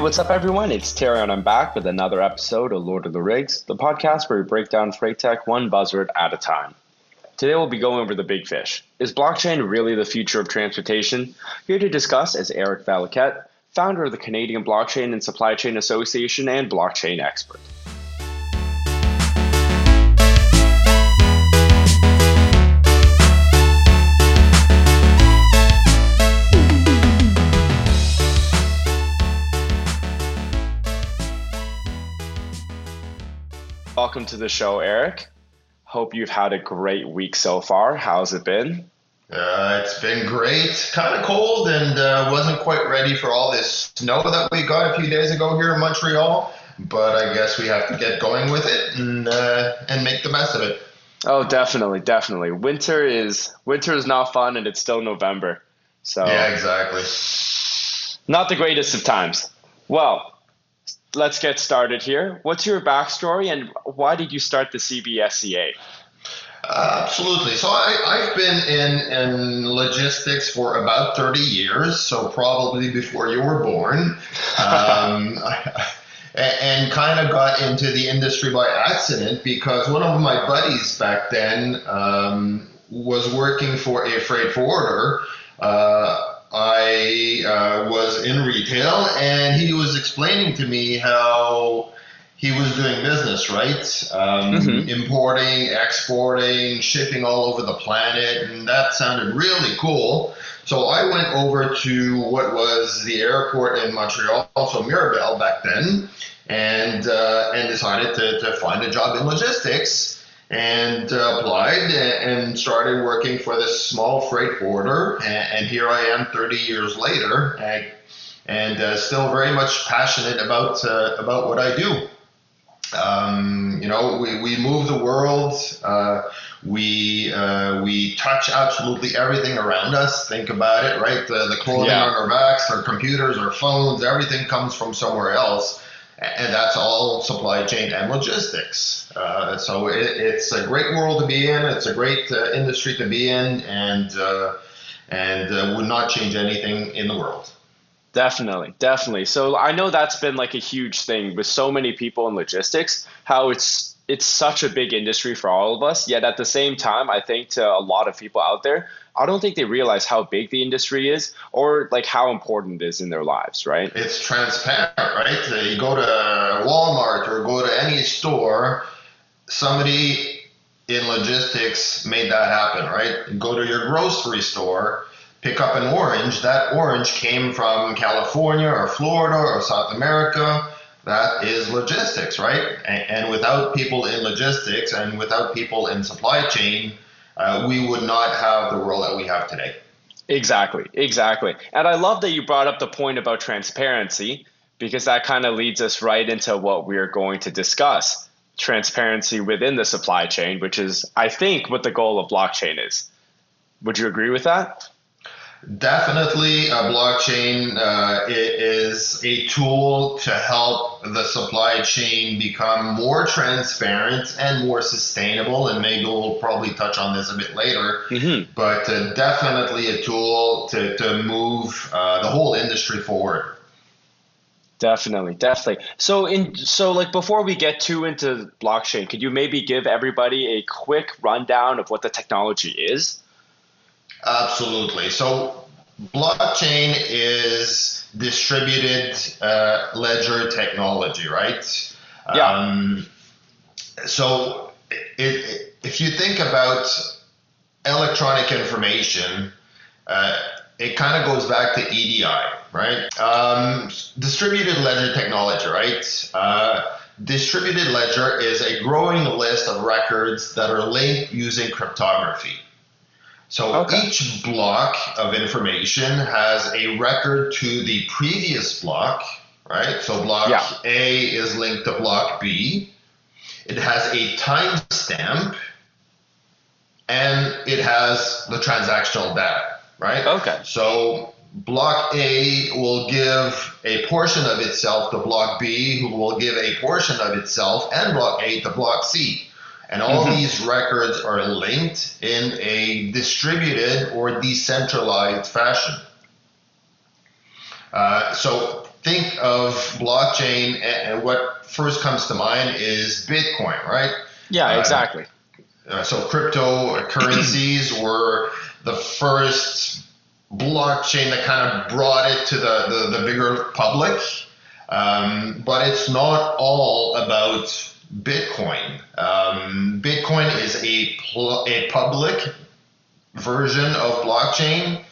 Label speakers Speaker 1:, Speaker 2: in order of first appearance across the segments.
Speaker 1: What's up, everyone? It's Terry, and I'm back with another episode of Lord of the Rigs, the podcast where we break down freight tech one buzzword at a time. Today, we'll be going over the big fish. Is blockchain really the future of transportation? Here to discuss is Erik Valiquette, founder of the Canadian Blockchain in Supply Chain Association and blockchain expert. Welcome to the show, Erik. Hope you've had a great week so far. How's it been?
Speaker 2: Uh, it's been great. Kind of cold and uh, wasn't quite ready for all this snow that we got a few days ago here in Montreal. But I guess we have to get going with it and uh, and make the best of it.
Speaker 1: Oh, definitely, definitely. Winter is winter is not fun, and it's still November. So
Speaker 2: yeah, exactly.
Speaker 1: Not the greatest of times. Well, let's get started here. What's your backstory and why did you start the CBSCA?
Speaker 2: Uh, absolutely. So I, have been in, in logistics for about 30 years, so probably before you were born. Um, and kind of got into the industry by accident because one of my buddies back then um, was working for a freight forwarder. Uh, I uh, was in retail, and he was explaining to me how he was doing business, right? Um, mm-hmm. Importing, exporting, shipping all over the planet, and that sounded really cool. So I went over to what was the airport in Montreal, also Mirabel back then, and uh, and decided to, to find a job in logistics and uh, applied and started working for this small freight forwarder. And, and here I am 30 years later, and, and uh, still very much passionate about uh, about what I do. Um, you know, we, we move the world. Uh, we uh, we touch absolutely everything around us. Think about it, right? The, the clothing yeah. on our backs, our computers, our phones, everything comes from somewhere else and that's all supply chain and logistics. Uh, so it, it's a great world to be in. It's a great uh, industry to be in, and uh, and uh, would not change anything in the world.
Speaker 1: Definitely, definitely. So I know that's been like a huge thing with so many people in logistics. How it's it's such a big industry for all of us. Yet at the same time, I think to a lot of people out there, I don't think they realize how big the industry is or like how important it is in their lives, right?
Speaker 2: It's transparent, right? Uh, you go to Walmart or go to any store, somebody in logistics made that happen, right? Go to your grocery store, pick up an orange, that orange came from California or Florida or South America that is logistics, right? And, and, without people in logistics and without people in supply chain, uh, we would not have the world that we have today.
Speaker 1: Exactly, exactly. And I love that you brought up the point about transparency because that kind of leads us right into what we're going to discuss transparency within the supply chain, which is, I think, what the goal of blockchain is. Would you agree with that?
Speaker 2: Definitely, a blockchain uh, is a tool to help the supply chain become more transparent and more sustainable. And maybe we'll probably touch on this a bit later. Mm-hmm. But uh, definitely a tool to, to move uh, the whole industry forward.
Speaker 1: Definitely, definitely. So in so like before we get too into blockchain, could you maybe give everybody a quick rundown of what the technology is?
Speaker 2: Absolutely. So blockchain is distributed uh, ledger technology, right?
Speaker 1: Yeah. Um,
Speaker 2: so it, it, if you think about electronic information, uh, it kind of goes back to EDI, right? Um, distributed ledger technology, right? Uh, distributed ledger is a growing list of records that are linked using cryptography. So okay. each block of information has a record to the previous block, right? So block yeah. A is linked to block B. It has a timestamp and it has the transactional data, right?
Speaker 1: Okay.
Speaker 2: So block A will give a portion of itself to block B, who will give a portion of itself and block A to block C. And all mm-hmm. these records are linked in a distributed or decentralized fashion. Uh, so think of blockchain, and what first comes to mind is Bitcoin, right?
Speaker 1: Yeah, exactly.
Speaker 2: Uh, so cryptocurrencies were the first blockchain that kind of brought it to the, the, the bigger public. Um, but it's not all about Bitcoin. Um, Bitcoin is a, pl- a public version of blockchain,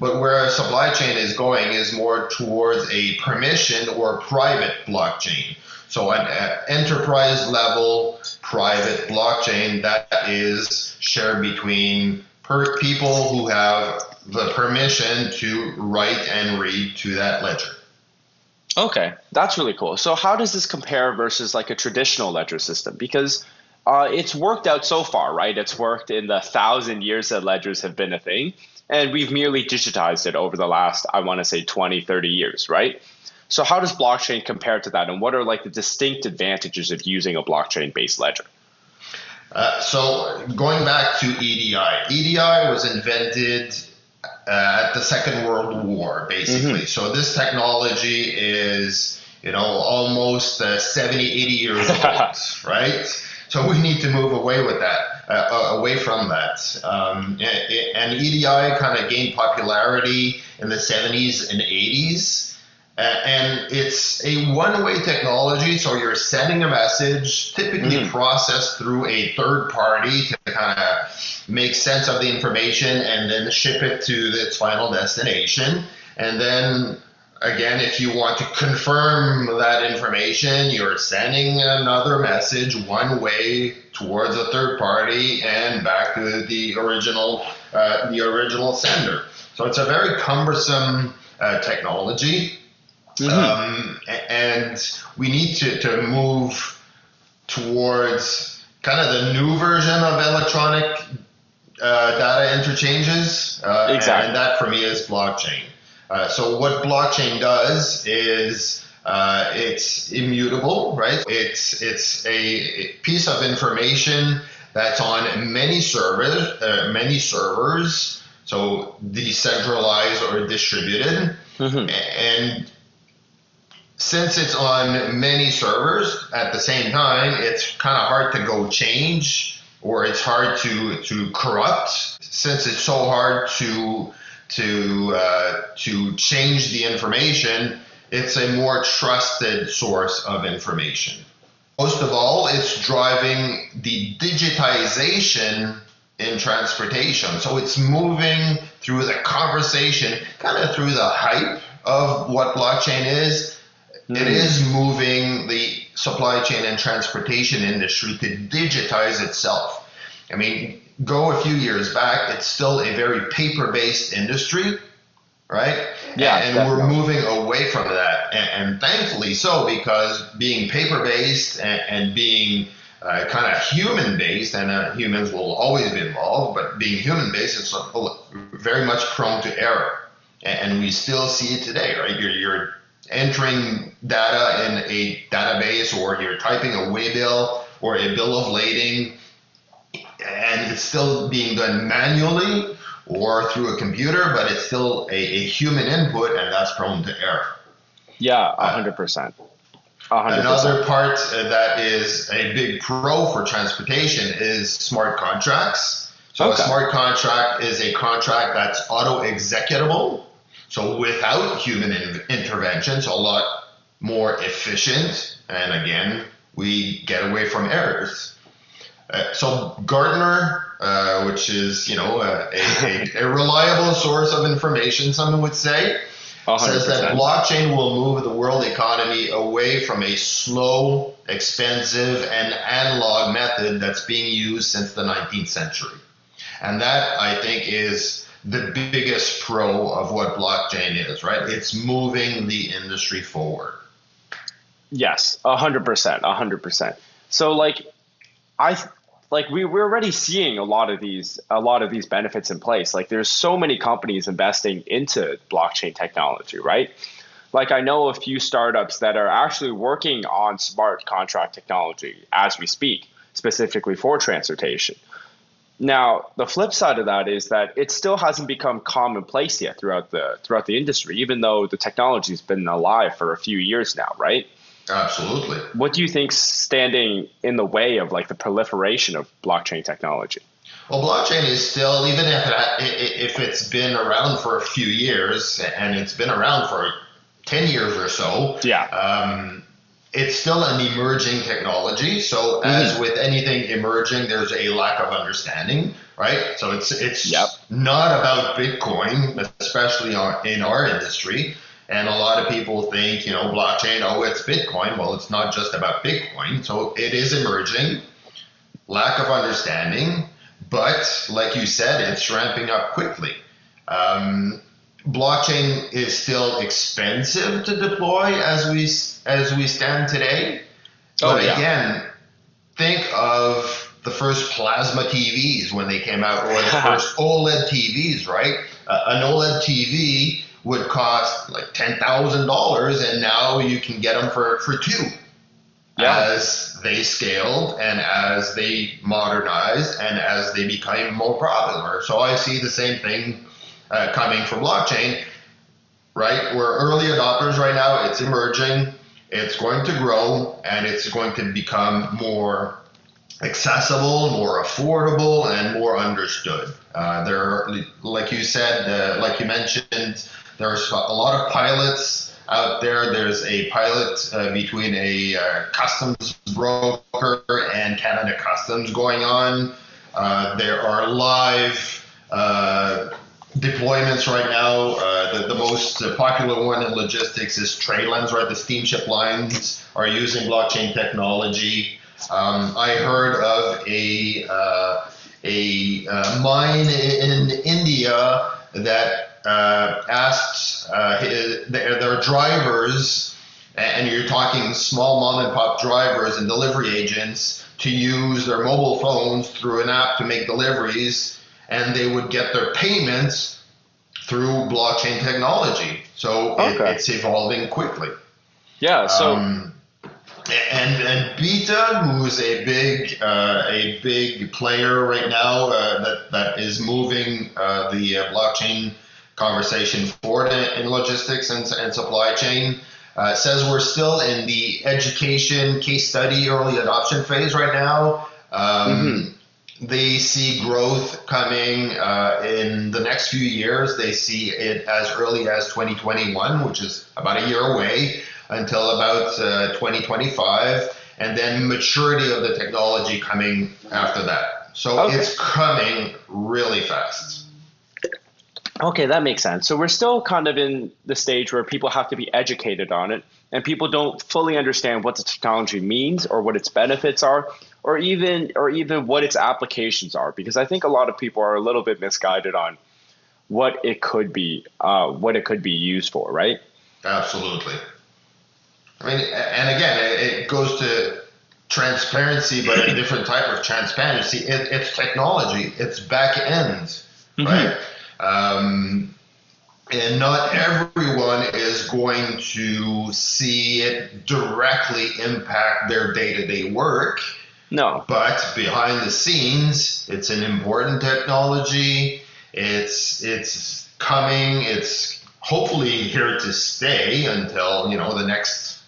Speaker 2: but where a supply chain is going is more towards a permission or private blockchain. So an enterprise level private blockchain that is shared between per- people who have the permission to write and read to that ledger.
Speaker 1: Okay, that's really cool. So, how does this compare versus like a traditional ledger system? Because uh, it's worked out so far, right? It's worked in the thousand years that ledgers have been a thing, and we've merely digitized it over the last, I want to say, 20, 30 years, right? So, how does blockchain compare to that, and what are like the distinct advantages of using a blockchain based ledger?
Speaker 2: Uh, so, going back to EDI, EDI was invented uh, at the Second World War, basically. Mm-hmm. So this technology is, you know, almost uh, 70, 80 years old, right? So we need to move away with that, uh, uh away from that. Um, and EDI kind of gained popularity in the 70s and 80s and it's a one-way technology so you're sending a message typically mm-hmm. processed through a third party to kind of make sense of the information and then ship it to its final destination. And then again if you want to confirm that information you're sending another message one way towards a third party and back to the original uh, the original sender. So it's a very cumbersome uh, technology Mm-hmm. Um, and we need to, to move towards kind of the new version of electronic uh, data interchanges. Uh, exactly. And that for me is blockchain. Uh, so what blockchain does is uh, it's immutable, right? It's it's a piece of information that's on many servers, uh, many servers, so decentralized or distributed, mm-hmm. and since it's on many servers at the same time, it's kind of hard to go change or it's hard to to corrupt since it's so hard to to uh, to change the information. It's a more trusted source of information. Most of all, it's driving the digitization in transportation. So it's moving through the conversation, kind of through the hype of what blockchain is, Mm. It is moving the supply chain and transportation industry to digitize itself. I mean, go a few years back, it's still a very paper based industry, right?
Speaker 1: Yeah.
Speaker 2: And definitely. we're moving away from that. And, and, thankfully so, because being paper based and, and, being uh, kind of human based, and uh, humans will always be involved, but being human based is very much prone to error. And we still see it today, right? You're, you're entering data in a database or you're typing a waybill or a bill of lading and it's still being done manually or through a computer, but it's still a, a human input and that's prone to error.
Speaker 1: Yeah, 100%.
Speaker 2: 100%. Another part uh, that is a big pro for transportation is smart contracts. So okay. a smart contract is a contract that's auto executable so without human in- intervention, so a lot more efficient, and again, we get away from errors. Uh, so Gartner, uh, which is you know a, a, a, reliable source of information, someone would say, 100%. says that blockchain will move the world economy away from a slow, expensive, and analog method that's being used since the 19th century. And that I think is the biggest pro of what blockchain is, right? It's moving the industry forward.
Speaker 1: Yes, a hundred percent, a hundred percent. So like, I like we we're already seeing a lot of these a lot of these benefits in place. Like there's so many companies investing into blockchain technology, right? Like I know a few startups that are actually working on smart contract technology as we speak, specifically for transportation Now, the flip side of that is that it still hasn't become commonplace yet throughout the throughout the industry, even though the technology's been alive for a few years now, right?
Speaker 2: Absolutely.
Speaker 1: What do you think's standing in the way of like the proliferation of blockchain technology?
Speaker 2: Well, blockchain is still, even if it, if it's been around for a few years, and it's been around for ten years or so.
Speaker 1: Yeah.
Speaker 2: Um, it's still an emerging technology. So mm-hmm. as with anything emerging, there's a lack of understanding, right? So it's it's
Speaker 1: yep.
Speaker 2: not about Bitcoin, especially in our industry. And a lot of people think, you know, blockchain, oh, it's Bitcoin. Well, it's not just about Bitcoin. So it is emerging, lack of understanding, but like you said, it's ramping up quickly. Um, blockchain is still expensive to deploy as we as we stand today. Oh, but yeah. again, think of the first plasma TVs when they came out, or the first OLED TVs, right? Uh, an OLED TV would cost like ten thousand dollars, and now you can get them for for two. Yeah. As they scaled and as they modernized and as they became more popular. So I see the same thing uh, coming from blockchain, right? We're early adopters right now. It's emerging. It's going to grow and it's going to become more accessible, more affordable, and more understood. Uh, there, are, like you said, uh, like you mentioned, there's a lot of pilots out there. There's a pilot uh, between a uh, customs broker and Canada Customs going on. Uh, there are live uh, deployments right now. Uh, the, the, most popular one in logistics is TradeLens, right? The steamship lines are using blockchain technology. Um, I heard of a uh, a uh, mine in India that uh, asked uh, their, their drivers, and you're talking small mom and pop drivers and delivery agents, to use their mobile phones through an app to make deliveries and they would get their payments through blockchain technology. So okay. it, it's evolving quickly.
Speaker 1: Yeah. So. Um,
Speaker 2: and, and BiTA, who is a big uh, a big player right now uh, that that is moving uh, the uh, blockchain conversation forward in, in logistics and, and supply chain, uh, says we're still in the education case study early adoption phase right now. Um, mm-hmm they see growth coming uh, in the next few years. They see it as early as 2021, which is about a year away, until about uh, 2025, and then maturity of the technology coming after that. So okay. it's coming really fast.
Speaker 1: Okay, that makes sense. So we're still kind of in the stage where people have to be educated on it, and people don't fully understand what the technology means or what its benefits are or even or even what its applications are because i think a lot of people are a little bit misguided on what it could be uh, what it could be used for right?
Speaker 2: Absolutely. I mean and again it goes to transparency but a different type of transparency. It, it's technology. It's back end mm-hmm. right? Um, and not everyone is going to see it directly impact their day-to-day work
Speaker 1: no.
Speaker 2: But behind the scenes, it's an important technology. It's it's coming. It's hopefully here to stay until you know the next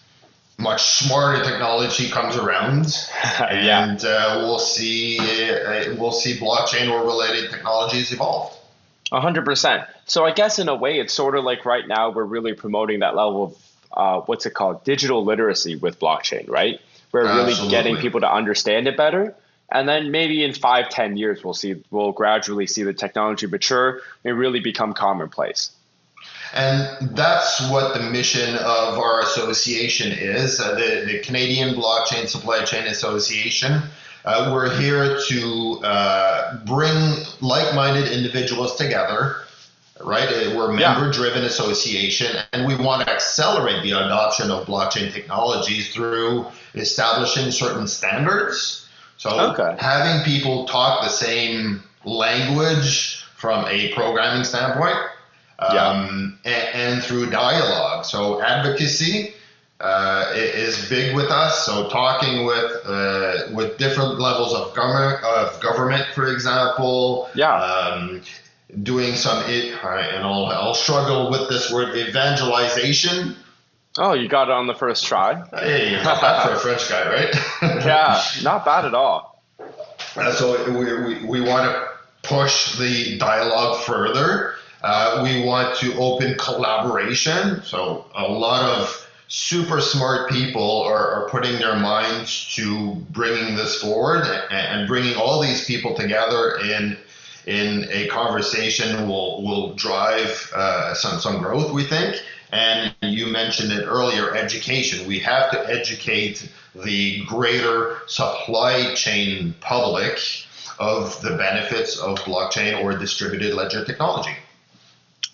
Speaker 2: much smarter technology comes around,
Speaker 1: yeah.
Speaker 2: and uh, we'll see uh, we'll see blockchain or related technologies evolve.
Speaker 1: A hundred percent. So I guess in a way, it's sort of like right now we're really promoting that level of uh, what's it called, digital literacy with blockchain, right? We're really Absolutely. getting people to understand it better. And then maybe in five, ten years, we'll see we'll gradually see the technology mature and really become commonplace.
Speaker 2: And that's what the mission of our association is, uh, the, the Canadian Blockchain Supply Chain Association. Uh, we're here to uh, bring like minded individuals together right? Uh, we're a member driven yeah. association and we want to accelerate the adoption of blockchain technologies through establishing certain standards. So okay. having people talk the same language from a programming standpoint um, yeah. and, and, through dialogue. So advocacy uh, is big with us. So talking with uh, with different levels of government, of government, for example.
Speaker 1: Yeah.
Speaker 2: Um, doing some, it, and I'll, I'll struggle with this word, evangelization.
Speaker 1: Oh, you got it on the first try.
Speaker 2: Hey, not bad for a French guy, right?
Speaker 1: yeah, not bad at all.
Speaker 2: Uh, so we, we, we want to push the dialogue further. Uh, we want to open collaboration. So a lot of super smart people are, are putting their minds to bringing this forward and, and bringing all these people together in in a conversation will will drive uh, some some growth. We think. And you mentioned it earlier, education. We have to educate the greater supply chain public of the benefits of blockchain or distributed ledger technology.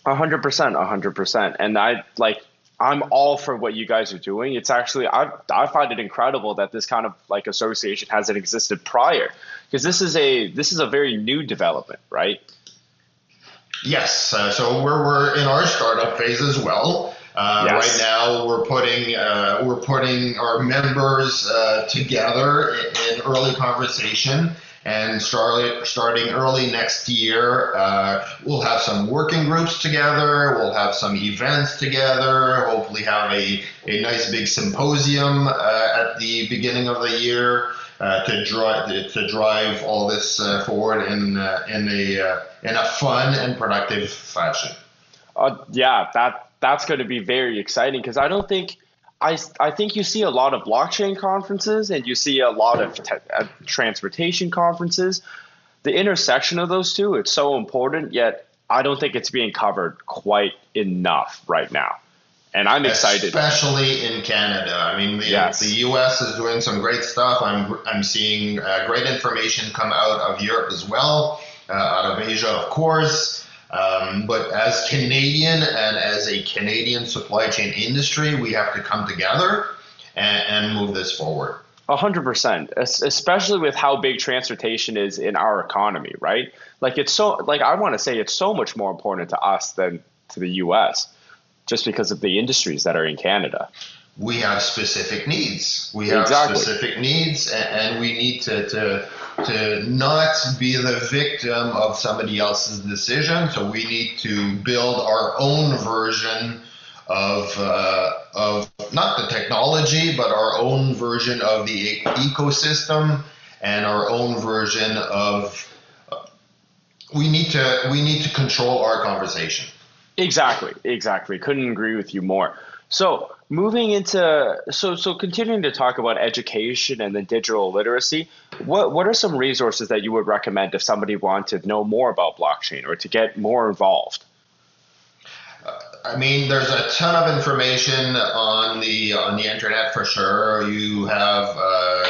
Speaker 1: A hundred percent, a hundred percent. And I like I'm all for what you guys are doing. It's actually I I find it incredible that this kind of like association hasn't existed prior because this is a this is a very new development, right?
Speaker 2: Yes. Uh, so we're we're in our startup phase as well. Uh, yes. Right now, we're putting uh, we're putting our members uh, together in, in, early conversation, and start, starting early next year, uh, we'll have some working groups together. We'll have some events together. Hopefully, have a, a nice big symposium uh, at the beginning of the year. Uh, to drive to drive all this uh, forward in uh, in a uh, in a fun and productive fashion.
Speaker 1: yeah, that that's going to be very exciting because I don't think I I think you see a lot of blockchain conferences and you see a lot of te- transportation conferences. The intersection of those two it's so important, yet I don't think it's being covered quite enough right now and I'm excited.
Speaker 2: Especially in Canada. I mean, the, yes. the U.S. is doing some great stuff. I'm I'm seeing uh, great information come out of Europe as well, uh, out of Asia, of course. Um, but as Canadian and as a Canadian supply chain industry, we have to come together and, and move this forward.
Speaker 1: A hundred percent, especially with how big transportation is in our economy, right? Like it's so, like I want to say, it's so much more important to us than to the U.S just because of the industries that are in Canada.
Speaker 2: We have specific needs. We have exactly. specific needs, and, we need to, to to not be the victim of somebody else's decision. So we need to build our own version of uh, of not the technology, but our own version of the ecosystem and our own version of. We need to we need to control our conversation.
Speaker 1: Exactly, exactly. Couldn't agree with you more. So moving into so so continuing to talk about education and then digital literacy, what what are some resources that you would recommend if somebody wanted to know more about blockchain or to get more involved?
Speaker 2: I mean, there's a ton of information on the on the internet for sure. You have uh,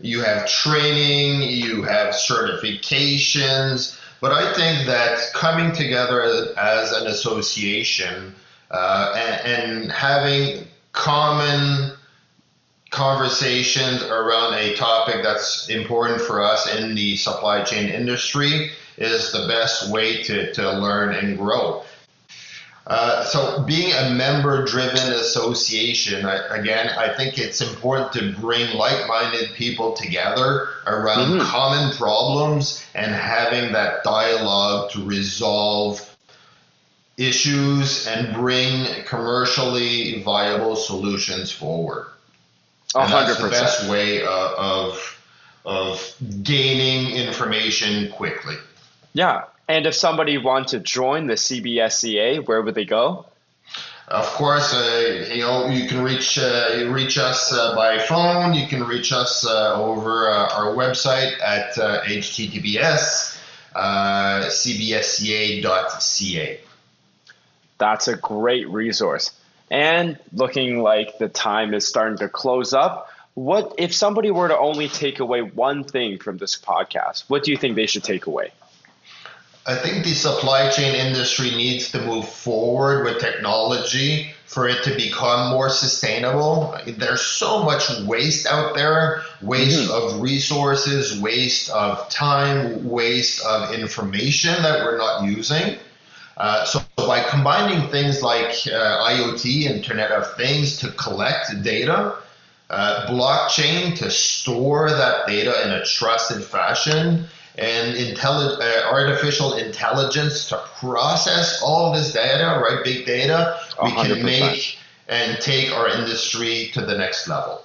Speaker 2: you have training, you have certifications. But I think that coming together as an association uh, and, and having common conversations around a topic that's important for us in the supply chain industry is the best way to, to learn and grow. Uh, so being a member-driven association, I, again, I think it's important to bring like-minded people together around mm-hmm. common problems and having that dialogue to resolve issues and bring commercially viable solutions forward. 100%. And that's the best way uh, of of gaining information quickly.
Speaker 1: Yeah, and if somebody wants to join the CBSCA, where would they go?
Speaker 2: Of course, uh, you know you can reach uh, reach us uh, by phone. You can reach us uh, over uh, our website at https uh, cbsca.ca.
Speaker 1: That's a great resource. And looking like the time is starting to close up, what if somebody were to only take away one thing from this podcast? What do you think they should take away?
Speaker 2: I think the supply chain industry needs to move forward with technology for it to become more sustainable. There's so much waste out there waste mm-hmm. of resources, waste of time, waste of information that we're not using. Uh, so by combining things like uh, IoT, Internet of Things, to collect data, uh, blockchain to store that data in a trusted fashion, and intelli- uh, artificial intelligence to process all this data, right? Big data, we 100%. can make and take our industry to the next level.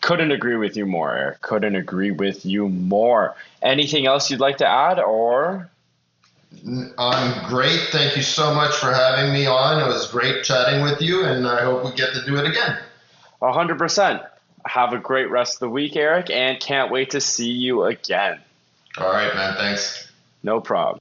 Speaker 1: Couldn't agree with you more, Erik. Couldn't agree with you more. Anything else you'd like to add, or?
Speaker 2: I'm great. Thank you so much for having me on. It was great chatting with you, and I hope we get to do it again.
Speaker 1: 100%. Have a great rest of the week, Erik, and can't wait to see you again.
Speaker 2: All right, man. Thanks.
Speaker 1: No problem.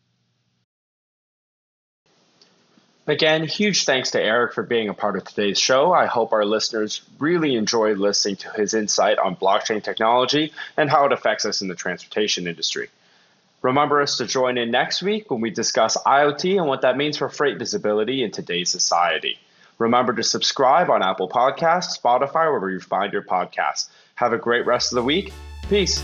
Speaker 1: Again, huge thanks to Erik for being a part of today's show. I hope our listeners really enjoyed listening to his insight on blockchain technology and how it affects us in the transportation industry. Remember us to join in next week when we discuss IoT and what that means for freight visibility in today's society. Remember to subscribe on Apple Podcasts, Spotify, wherever you find your podcasts. Have a great rest of the week. Peace.